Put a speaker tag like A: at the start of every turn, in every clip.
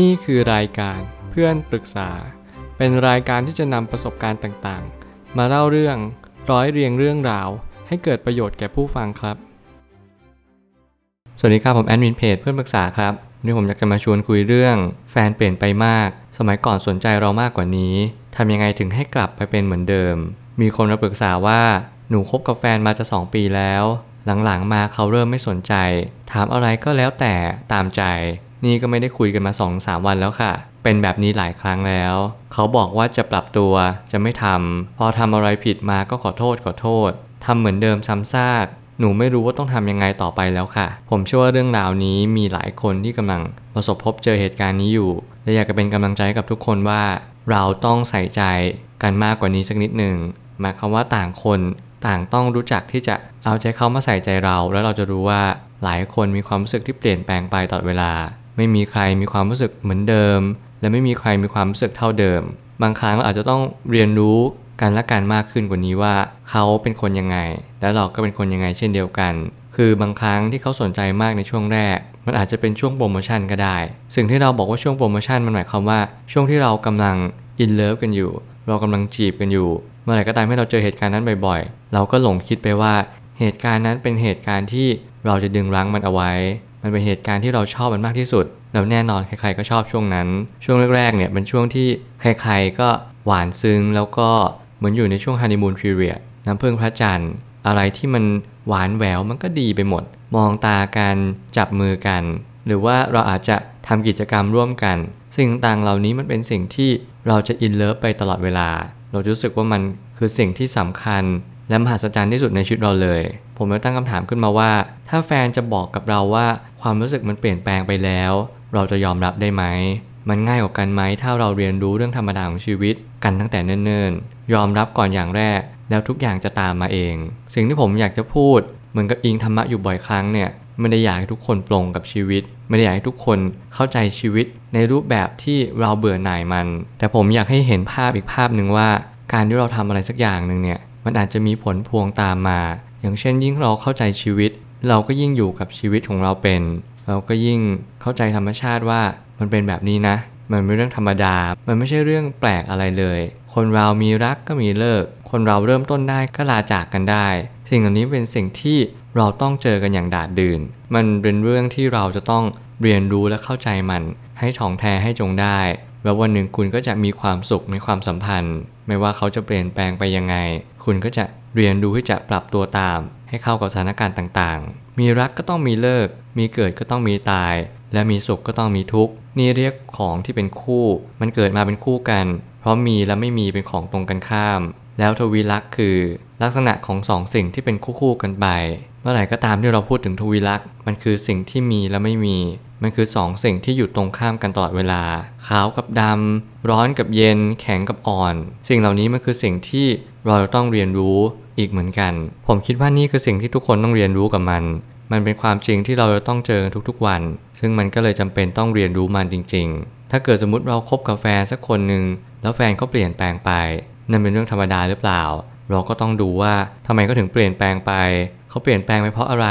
A: นี่คือรายการเพื่อนปรึกษา เป็นรายการที่จะนำประสบการณ์ต่างๆ มาเล่าเรื่องร้อยเรียงเรื่องราว ให้เกิดประโยชน์แก่ผู้ฟังครับ สวัสดีครับผมแอดมินเพจเพื่อนปรึกษาครับวันนี้ผมอยากจะมาชวนคุยเรื่อง แฟนเปลี่ยนไปมาก สมัยก่อนสนใจเรามากกว่านี้ทำยังไงถึงให้กลับไปเป็นเหมือนเดิม มีคนมาปรึกษาว่าหนูคบกับแฟนมาจะสองปีแล้ว หลังๆมาเขาเริ่มไม่สนใจ ถามอะไรก็แล้วแต่ตามใจ นี่ก็ไม่ได้คุยกันมา2อสวันแล้วค่ะ เป็นแบบนี้หลายครั้งแล้ว เขาบอกว่าจะปรับตัวจะไม่ทำพอทำอะไรผิดมาก็ขอโทษขอโทษทำเหมือนเดิมซ้ำซากหนูไม่รู้ว่าต้องทำยังไงต่อไปแล้วค่ะ ผมเชื่อว่าเรื่องราวนี้มีหลายคนที่กำลังประสบพบเจอเหตุการณ์นี้อยู่ และอยากจะเป็นกำลังใจกับทุกคนว่า เราต้องใส่ใจกันมากกว่านี้สักนิดหนึ่งหมายความว่าต่างคนต่างต้องรู้จักที่จะเอาใจเขามาใส่ใจเรา แล้วเราจะรู้ว่าหลายคนมีความรู้สึกที่เปลี่ยนแปลงไปตลอดเวลา ไม่มีใครมีความรู้สึกเหมือนเดิม และไม่มีใครมีความรู้สึกเท่าเดิม บางครั้งเราอาจจะต้องเรียนรู้กันและกันมากขึ้นกว่านี้ว่าเขาเป็นคนยังไง และเราก็เป็นคนยังไงเช่นเดียวกัน คือบางครั้งที่เขาสนใจมากในช่วงแรก มันอาจจะเป็นช่วงโปรโมชั่นก็ได้ สิ่งที่เราบอกว่าช่วงโปรโมชั่นมันหมายความว่าช่วงที่เรากำลังin love กันอยู่ เรากำลังจีบกันอยู่ เมื่อไหร่ก็ตามที่เราเจอเหตุการณ์นั้นบ่อยๆ เราก็หลงคิดไปว่าเหตุการณ์นั้นเป็นเหตุการณ์ที่เราจะดึงรั้งมันเอาไว้ มันเป็นเหตุการณ์ที่เราชอบมันมากที่สุดแล้วแน่นอนใครๆก็ชอบช่วงนั้น ช่วงแรกๆเนี่ยเป็นช่วงที่ใครๆก็หวานซึ้งแล้วก็เหมือนอยู่ในช่วง honeymoon period น้ำผึ้งพระจันทร์ อะไรที่มันหวานแหววมันก็ดีไปหมด มองตากันจับมือกัน หรือว่าเราอาจจะทำกิจกรรมร่วมกัน สิ่งต่างๆเหล่านี้มันเป็นสิ่งที่เราจะอินเลิฟไปตลอดเวลา เรารู้สึกว่ามันคือสิ่งที่สำคัญ และมหัศจรรย์ที่สุดในชีวิตเราเลย ผมเลยตั้งคำถามขึ้นมาว่า ถ้าแฟนจะบอกกับเราว่าความรู้สึกมันเปลี่ยนแปลงไปแล้ว เราจะยอมรับได้ไหม มันง่ายกว่ากันไหมถ้าเราเรียนรู้เรื่องธรรมดาของชีวิตกันตั้งแต่เนิ่นๆ ยอมรับก่อนอย่างแรก แล้วทุกอย่างจะตามมาเอง สิ่งที่ผมอยากจะพูด เหมือนกับอิงธรรมะอยู่บ่อยครั้งเนี่ยไม่ได้อยากให้ทุกคนปลงกับชีวิต ไม่ได้อยากให้ทุกคนเข้าใจชีวิตในรูปแบบที่เราเบื่อหน่ายมัน แต่ผมอยากให้เห็นภาพอีกภาพหนึ่งว่า การที่เราทำอะไรสักอย่างหนึ่งเนี่ย มันอาจจะมีผลพวงตามมา อย่างเช่น ยิ่งเราเข้าใจชีวิต เราก็ยิ่งอยู่กับชีวิตของเราเป็น เราก็ยิ่งเข้าใจธรรมชาติว่ามันเป็นแบบนี้นะ มันเป็นเรื่องธรรมดา มันไม่ใช่เรื่องแปลกอะไรเลย คนเรามีรักก็มีเลิก คนเราเริ่มต้นได้ก็ลาจากกันได้ สิ่งเหล่านี้เป็นสิ่งที่เราต้องเจอกันอย่างดาดดืนมันเป็นเรื่องที่เราจะต้องเรียนรู้และเข้าใจมัน ให้ถ่องแท้ให้จงได้ แล้ววันหนึ่งคุณก็จะมีความสุขในความสัมพันธ์ ไม่ว่าเขาจะเปลี่ยนแปลงไปยังไง คุณก็จะเรียนรู้ที่จะปรับตัวตาม ให้เข้ากับสถานการณ์ต่างๆ มีรักก็ต้องมีเลิก มีเกิดก็ต้องมีตาย และมีสุขก็ต้องมีทุกข์ นี่เรียกของที่เป็นคู่ มันเกิดมาเป็นคู่กัน เพราะมีและไม่มีเป็นของตรงกันข้าม แล้วทวีลักษ์คือ ลักษณะของสองสิ่งที่เป็นคู่ๆกันไป เมื่อไหร่ก็ตามที่เราพูดถึงทวีลักษ์มันคือสิ่งที่มีและไม่มี มันคือสองสิ่งที่อยู่ตรงข้ามกันตลอดเวลา ขาวกับดำ ร้อนกับเย็น แข็งกับอ่อน สิ่งเหล่านี้มันคือสิ่งที่เราต้องเรียนรู้อีกเหมือนกัน ผมคิดว่านี่คือสิ่งที่ทุกคนต้องเรียนรู้กับมัน มันเป็นความจริงที่เราจะต้องเจอทุกๆวัน ซึ่งมันก็เลยจำเป็นต้องเรียนรู้มันจริง ๆ ถ้าเกิดสมมติเราคบกับแฟนสักคนหนึ่งแล้วแฟนเขาเปลี่ยนแปลงไป นั่นเป็นเรื่องธรรมดาหรือเปล่า เราก็ต้องดูว่าทำไมเขาถึงเปลี่ยนแปลงไป เขาเปลี่ยนแปลงไปเพราะอะไร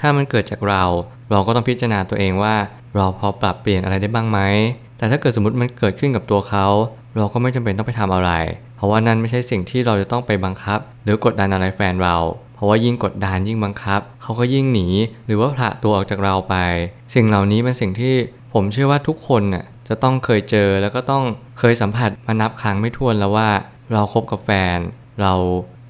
A: ถ้ามันเกิดจากเรา เราก็ต้องพิจารณาตัวเองว่า เราพอปรับเปลี่ยนอะไรได้บ้างไหม แต่ถ้าเกิดสมมติมันเกิดขึ้นกับตัวเขา เราก็ไม่จำเป็นต้องไปทำอะไร เพราะว่านั่นไม่ใช่สิ่งที่เราจะต้องไปบังคับ หรือกดดันอะไรแฟนเรา เพราะว่ายิ่งกดดันยิ่งบังคับ เขาก็ยิ่งหนี หรือว่าผละตัวออกจากเราไป สิ่งเหล่านี้เป็นสิ่งที่ผมเชื่อว่าทุกคนน่ะจะต้องเคยเจอแล้วก็ต้องเคยสัมผัสมานับครั้งไม่ถ้วนแล้วว่า เราครบกับแฟน เรา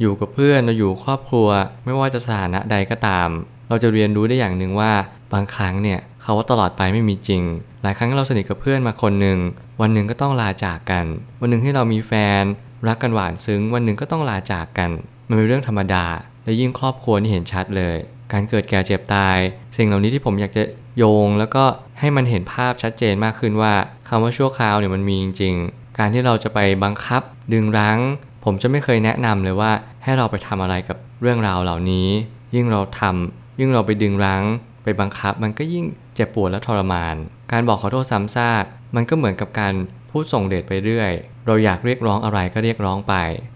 A: อยู่กับเพื่อนเราอยู่ครอบครัว ไม่ว่าจะสถานะใดก็ตาม เราจะเรียนรู้ได้อย่างหนึ่งว่า บางครั้งเนี่ยเขาว่าตลอดไปไม่มีจริง หลายครั้งเราสนิทกับเพื่อนมาคนหนึ่งวันหนึ่งก็ต้องลาจากกัน วันหนึ่งที่เรามีแฟน รักกันหวานซึ้ง วันหนึ่งก็ต้องลาจากกัน มันเป็นเรื่องธรรมดา และยิ่งครอบครัวนี่เห็นชัดเลย การเกิดแก่เจ็บตาย สิ่งเหล่านี้ที่ผมอยากจะโยง แล้วก็ให้มันเห็นภาพชัดเจนมากขึ้นว่าคำว่าชั่วคราวเนี่ยมันมีจริง ๆ การที่เราจะไปบังคับ ดึงรั้ง ผมจะไม่เคยแนะนำเลยว่าให้เราไปทำอะไรกับเรื่องราวเหล่านี้ ยิ่งเราทำยิ่งเราไปดึงรั้ง ไปบังคับ มันก็ยิ่งเจ็บปวดและทรมาน การบอกขอโทษซ้ำซากมันก็เหมือนกับการพูดส่งเดชไปเรื่อย เราอยากเรียกร้องอะไรก็เรียกร้องไป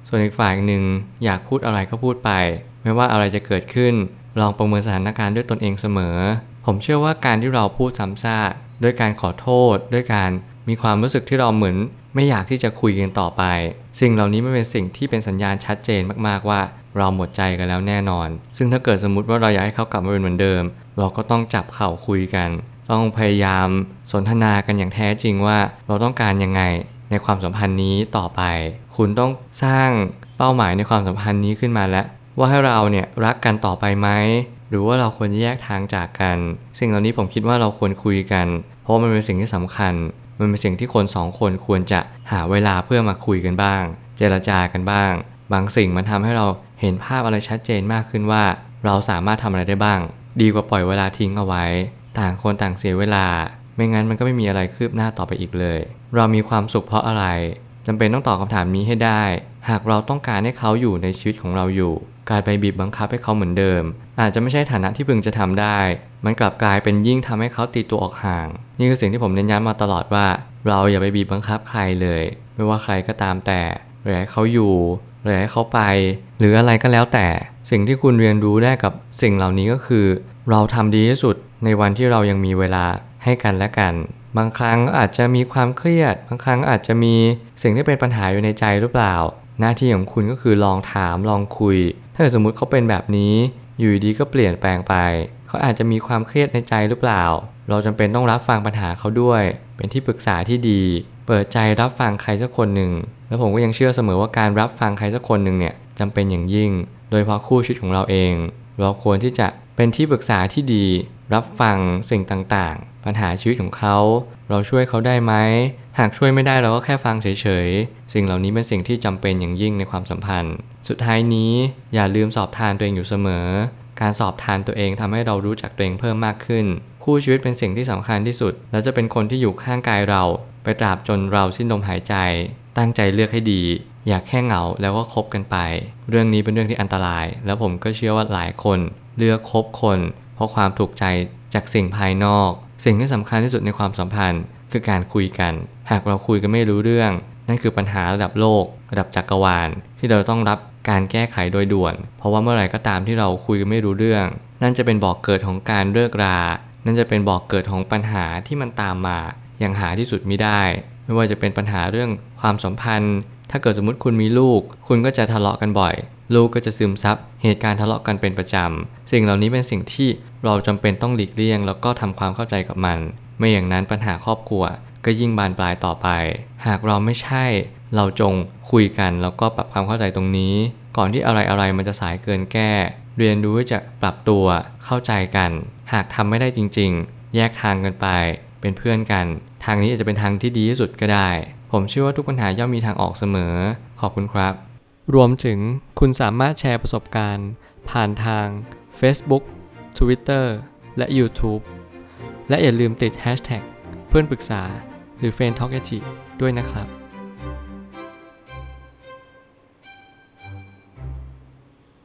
A: ส่วนอีกฝ่ายหนึ่งอยากพูดอะไรก็พูดไป ไม่ว่าอะไรจะเกิดขึ้น ลองประเมินสถานการณ์ด้วยตนเองเสมอ ผมเชื่อว่าการที่เราพูดซ้ำซากด้วยการขอโทษ ด้วยการมีความรู้สึกที่เราเหมือน ไม่อยากที่จะคุยกันต่อไป สิ่งเหล่านี้ไม่เป็นสิ่งที่เป็นสัญญาณชัดเจนมากๆว่า เราหมดใจกันแล้วแน่นอน ซึ่งถ้าเกิดสมมติว่าเราอยากให้เขากลับมาเป็นเหมือนเดิม เราก็ต้องจับเข่าคุยกัน ต้องพยายามสนทนากันอย่างแท้จริงว่าเราต้องการยังไงในความสัมพันธ์นี้ต่อไป คุณต้องสร้างเป้าหมายในความสัมพันธ์นี้ขึ้นมาแล้ว ว่าให้เราเนี่ยรักกันต่อไปไหมหรือว่าเราควรแยกทางจากกัน สิ่งเหล่านี้ผมคิดว่าเราควรคุยกัน เพราะมันเป็นสิ่งที่สำคัญ มันเป็นสิ่งที่คนสองคนควรจะหาเวลาเพื่อมาคุยกันบ้าง เจรจากันบ้าง บางสิ่งมันทำให้เรา เห็นภาพอะไรชัดเจนมากขึ้นว่า เราสามารถทำอะไรได้บ้าง ดีกว่าปล่อยเวลาทิ้งเอาไว้ ต่างคนต่างเสียเวลา ไม่งั้นมันก็ไม่มีอะไรคืบหน้าต่อไปอีกเลย เรามีความสุขเพราะอะไรจำเป็นต้องตอบคำถามนี้ให้ได้ หากเราต้องการให้เขาอยู่ในชีวิตของเราอยู่ การไปบีบบังคับให้เขาเหมือนเดิม อาจจะไม่ใช่ฐานะที่พึงจะทำได้ มันกลับกลายเป็นยิ่งทำให้เขาตีตัวออกห่าง นี่คือสิ่งที่ผมเน้นย้ำมาตลอดว่า เราอย่าไปบีบบังคับใครเลย ไม่ว่าใครก็ตามแต่หรือให้เขาอยู่ หรือให้เขาไป หรืออะไรก็แล้วแต่ สิ่งที่คุณเรียนรู้ได้กับสิ่งเหล่านี้ก็คือ เราทำดีที่สุดในวันที่เรายังมีเวลาให้กันและกัน บางครั้งอาจจะมีความเครียด บางครั้งอาจจะมีสิ่งที่เป็นปัญหาอยู่ในใจหรือเปล่า หน้าที่ของคุณก็คือลองถามลองคุย ถ้าสมมุติเขาเป็นแบบนี้ อยู่ดีก็เปลี่ยนแปลงไป เขาอาจจะมีความเครียดในใจหรือเปล่า เราจำเป็นต้องรับฟังปัญหาเขาด้วย เป็นที่ปรึกษาที่ดี เปิดใจรับฟังใครสักคนหนึ่ง แล้วผมก็ยังเชื่อเสมอว่าการรับฟังใครสักคนหนึ่งเนี่ยจำเป็นอย่างยิ่ง โดยเพราะคู่ชีวิตของเราเอง เราควรที่จะเป็นที่ปรึกษาที่ดี รับฟังสิ่งต่างๆ ปัญหาชีวิตของเขา เราช่วยเขาได้ไหม หากช่วยไม่ได้เราก็แค่ฟังเฉยๆ สิ่งเหล่านี้เป็นสิ่งที่จำเป็นอย่างยิ่งในความสัมพันธ์ สุดท้ายนี้อย่าลืมสอบทานตัวเองอยู่เสมอ การสอบทานตัวเองทำให้เรารู้จักตัวเองเพิ่มมากขึ้น คู่ชีวิตเป็นสิ่งที่สำคัญที่สุด และจะเป็นคนที่อยู่ข้างกายเรา ไปตราบจนเราสิ้นลมหายใจ ตั้งใจเลือกให้ดี อย่าแค่เหงาแล้วก็คบกันไป เรื่องนี้เป็นเรื่องที่อันตราย แล้วผมก็เชื่อว่าหลายคน เลือกคบคน เพราะความถูกใจจากสิ่งภายนอก สิ่งที่สำคัญที่สุดในความสัมพันธ์ คือการคุยกัน หากเราคุยกันไม่รู้เรื่อง นั่นคือปัญหาระดับโลก ระดับจักรวาลที่เราต้องรับ การแก้ไขโดยด่วน เพราะว่าเมื่อไหร่ก็ตามที่เราคุยกันไม่รู้เรื่อง นั่นจะเป็นบอกเกิดของการเลิกรา นั่นจะเป็นบอกเกิดของปัญหาที่มันตามมาอย่างหาที่สุดไม่ได้ ไม่ว่าจะเป็นปัญหาเรื่องความสัมพันธ์ ถ้าเกิดสมมติคุณมีลูก คุณก็จะทะเลาะกันบ่อย ลูกก็จะซึมซับเหตุการณ์ทะเลาะกันเป็นประจำ สิ่งเหล่านี้เป็นสิ่งที่เราจำเป็นต้องหลีกเลี่ยง แล้วก็ทำความเข้าใจกับมัน ไม่อย่างนั้นปัญหาครอบครัวก็ยิ่งบานปลายต่อไป หากเราไม่ใช่ เราจงคุยกันแล้วก็ปรับความเข้าใจตรงนี้ ก่อนที่อะไรอะไรๆมันจะสายเกินแก้ เรียนรู้ที่จะปรับตัวเข้าใจกัน หากทำไม่ได้จริง ๆ แยกทางกันไป เป็นเพื่อนกัน ทางนี้อาจจะเป็นทางที่ดีที่สุดก็ได้ ผมเชื่อว่าทุกปัญหาย่อมมีทางออกเสมอ ขอบคุณครับ รวมถึงคุณสามารถแชร์ประสบการณ์ ผ่านทาง Facebook Twitter และ YouTube และอย่าลืมติด Hashtag เพื่อนปรึกษาหรือ f r ร e n d t a l k ด้วยนะครับ